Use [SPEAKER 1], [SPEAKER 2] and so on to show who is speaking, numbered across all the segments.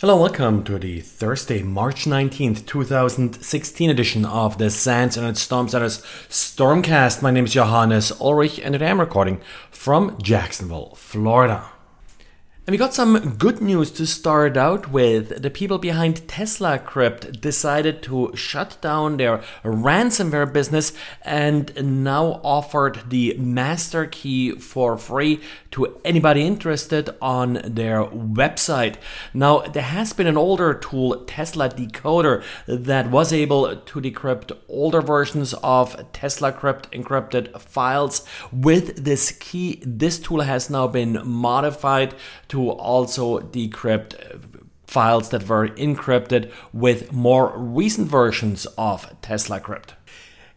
[SPEAKER 1] Hello, welcome to the Thursday, March 19th, 2016 edition of the SANS Internet Storm Center's Stormcast. My name is Johannes Ulrich and today I'm recording from Jacksonville, Florida. And we got some good news to start out with. The people behind TeslaCrypt decided to shut down their ransomware business and now offered the master key for free to anybody interested on their website. Now, there has been an older tool, Tesla Decoder, that was able to decrypt older versions of TeslaCrypt encrypted files. With this key, this tool has now been modified to also decrypt files that were encrypted with more recent versions of TeslaCrypt.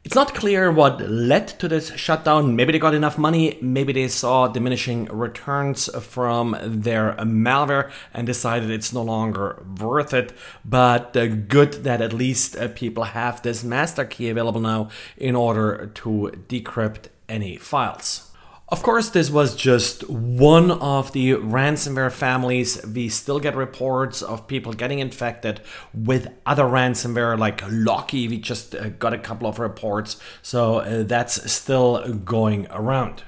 [SPEAKER 1] It's not clear what led to this shutdown. Maybe they got enough money, maybe they saw diminishing returns from their malware and decided it's no longer worth it. But uh, good that at least uh, people have this master key available now in order to decrypt any files. Of course, this was just one of the ransomware families. We still get reports of people getting infected with other ransomware like Locky. We just uh, got a couple of reports, so uh, that's still going around.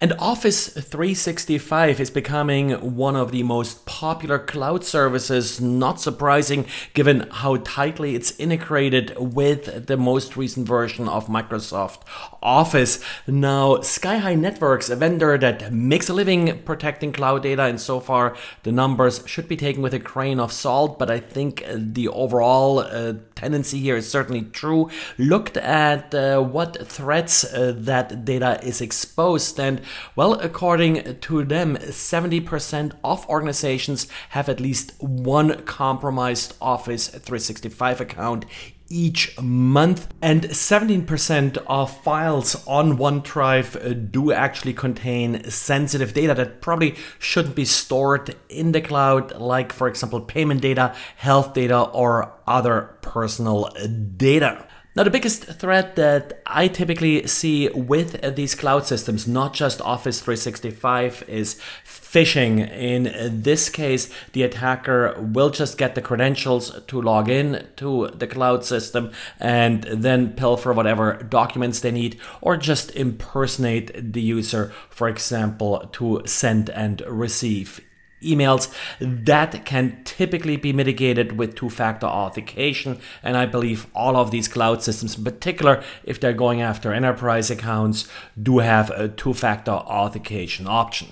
[SPEAKER 1] And Office 365 is becoming one of the most popular cloud services, not surprising given how tightly it's integrated with the most recent version of Microsoft Office. Now, Skyhigh Networks, a vendor that makes a living protecting cloud data, and so far the numbers should be taken with a grain of salt, but I think the overall uh, tendency here is certainly true. Looked at uh, what threats uh, that data is exposed and well, according to them, 70% of organizations have at least one compromised Office 365 account each month, and 17% of files on OneDrive uh, do actually contain sensitive data that probably shouldn't be stored in the cloud, like, for example, payment data, health data, or other personal data. Now, the biggest threat that I typically see with these cloud systems, not just Office 365, is phishing. In this case, the attacker will just get the credentials to log in to the cloud system and then pilfer whatever documents they need or just impersonate the user, for example, to send and receive emails that can typically be mitigated with two-factor authentication and i believe all of these cloud systems in particular if they're going after enterprise accounts do have a two-factor authentication option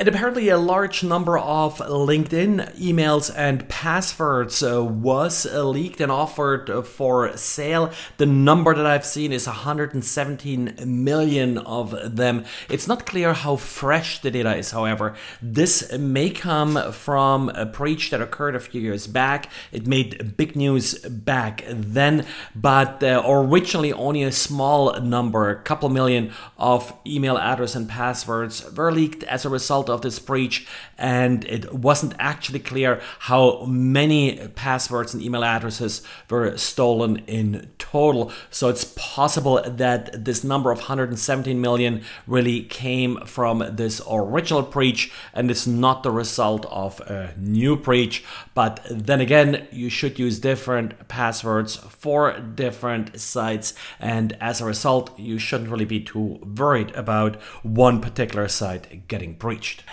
[SPEAKER 1] and apparently, a large number of LinkedIn emails and passwords uh, was uh, leaked and offered for sale. The number that I've seen is 117 million of them. It's not clear how fresh the data is, however. This may come from a breach that occurred a few years back. It made big news back then, but uh, originally only a small number, a couple million of email address and passwords were leaked as a result of this breach, and it wasn't actually clear how many passwords and email addresses were stolen in total. So it's possible that this number of 117 million really came from this original breach and it's not the result of a new breach. But then again, you should use different passwords for different sites, and as a result, you shouldn't really be too worried about one particular site getting breached.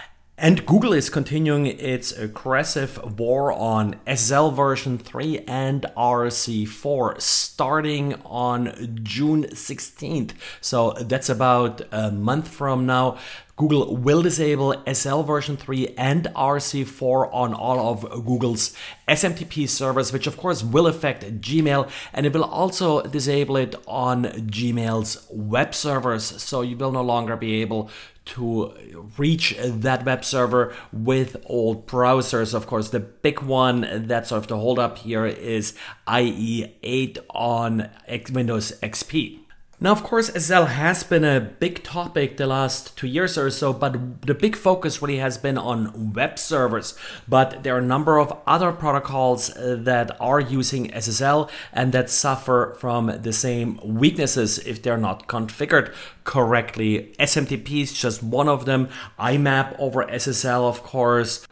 [SPEAKER 1] And Google is continuing its aggressive war on SSL version 3 and RC4 starting on June 16th. So that's about a month from now. Google will disable SSL version 3 and RC4 on all of Google's SMTP servers, which of course will affect Gmail, and it will also disable it on Gmail's web servers. So you will no longer be able to reach that web server with old browsers. Of course, the big one that's sort of the holdup here is IE 8 on Windows XP. Now, of course, SSL has been a big topic the last two years or so, but the big focus really has been on web servers. But there are a number of other protocols uh, that are using SSL and that suffer from the same weaknesses if they're not configured correctly. SMTP is just one of them. IMAP over SSL, of course.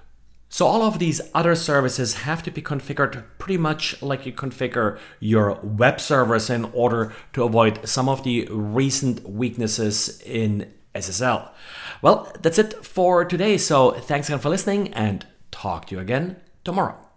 [SPEAKER 1] So all of these other services have to be configured pretty much like you configure your web servers in order to avoid some of the recent weaknesses in SSL. Well, that's it for today. So thanks again for listening and talk to you again tomorrow.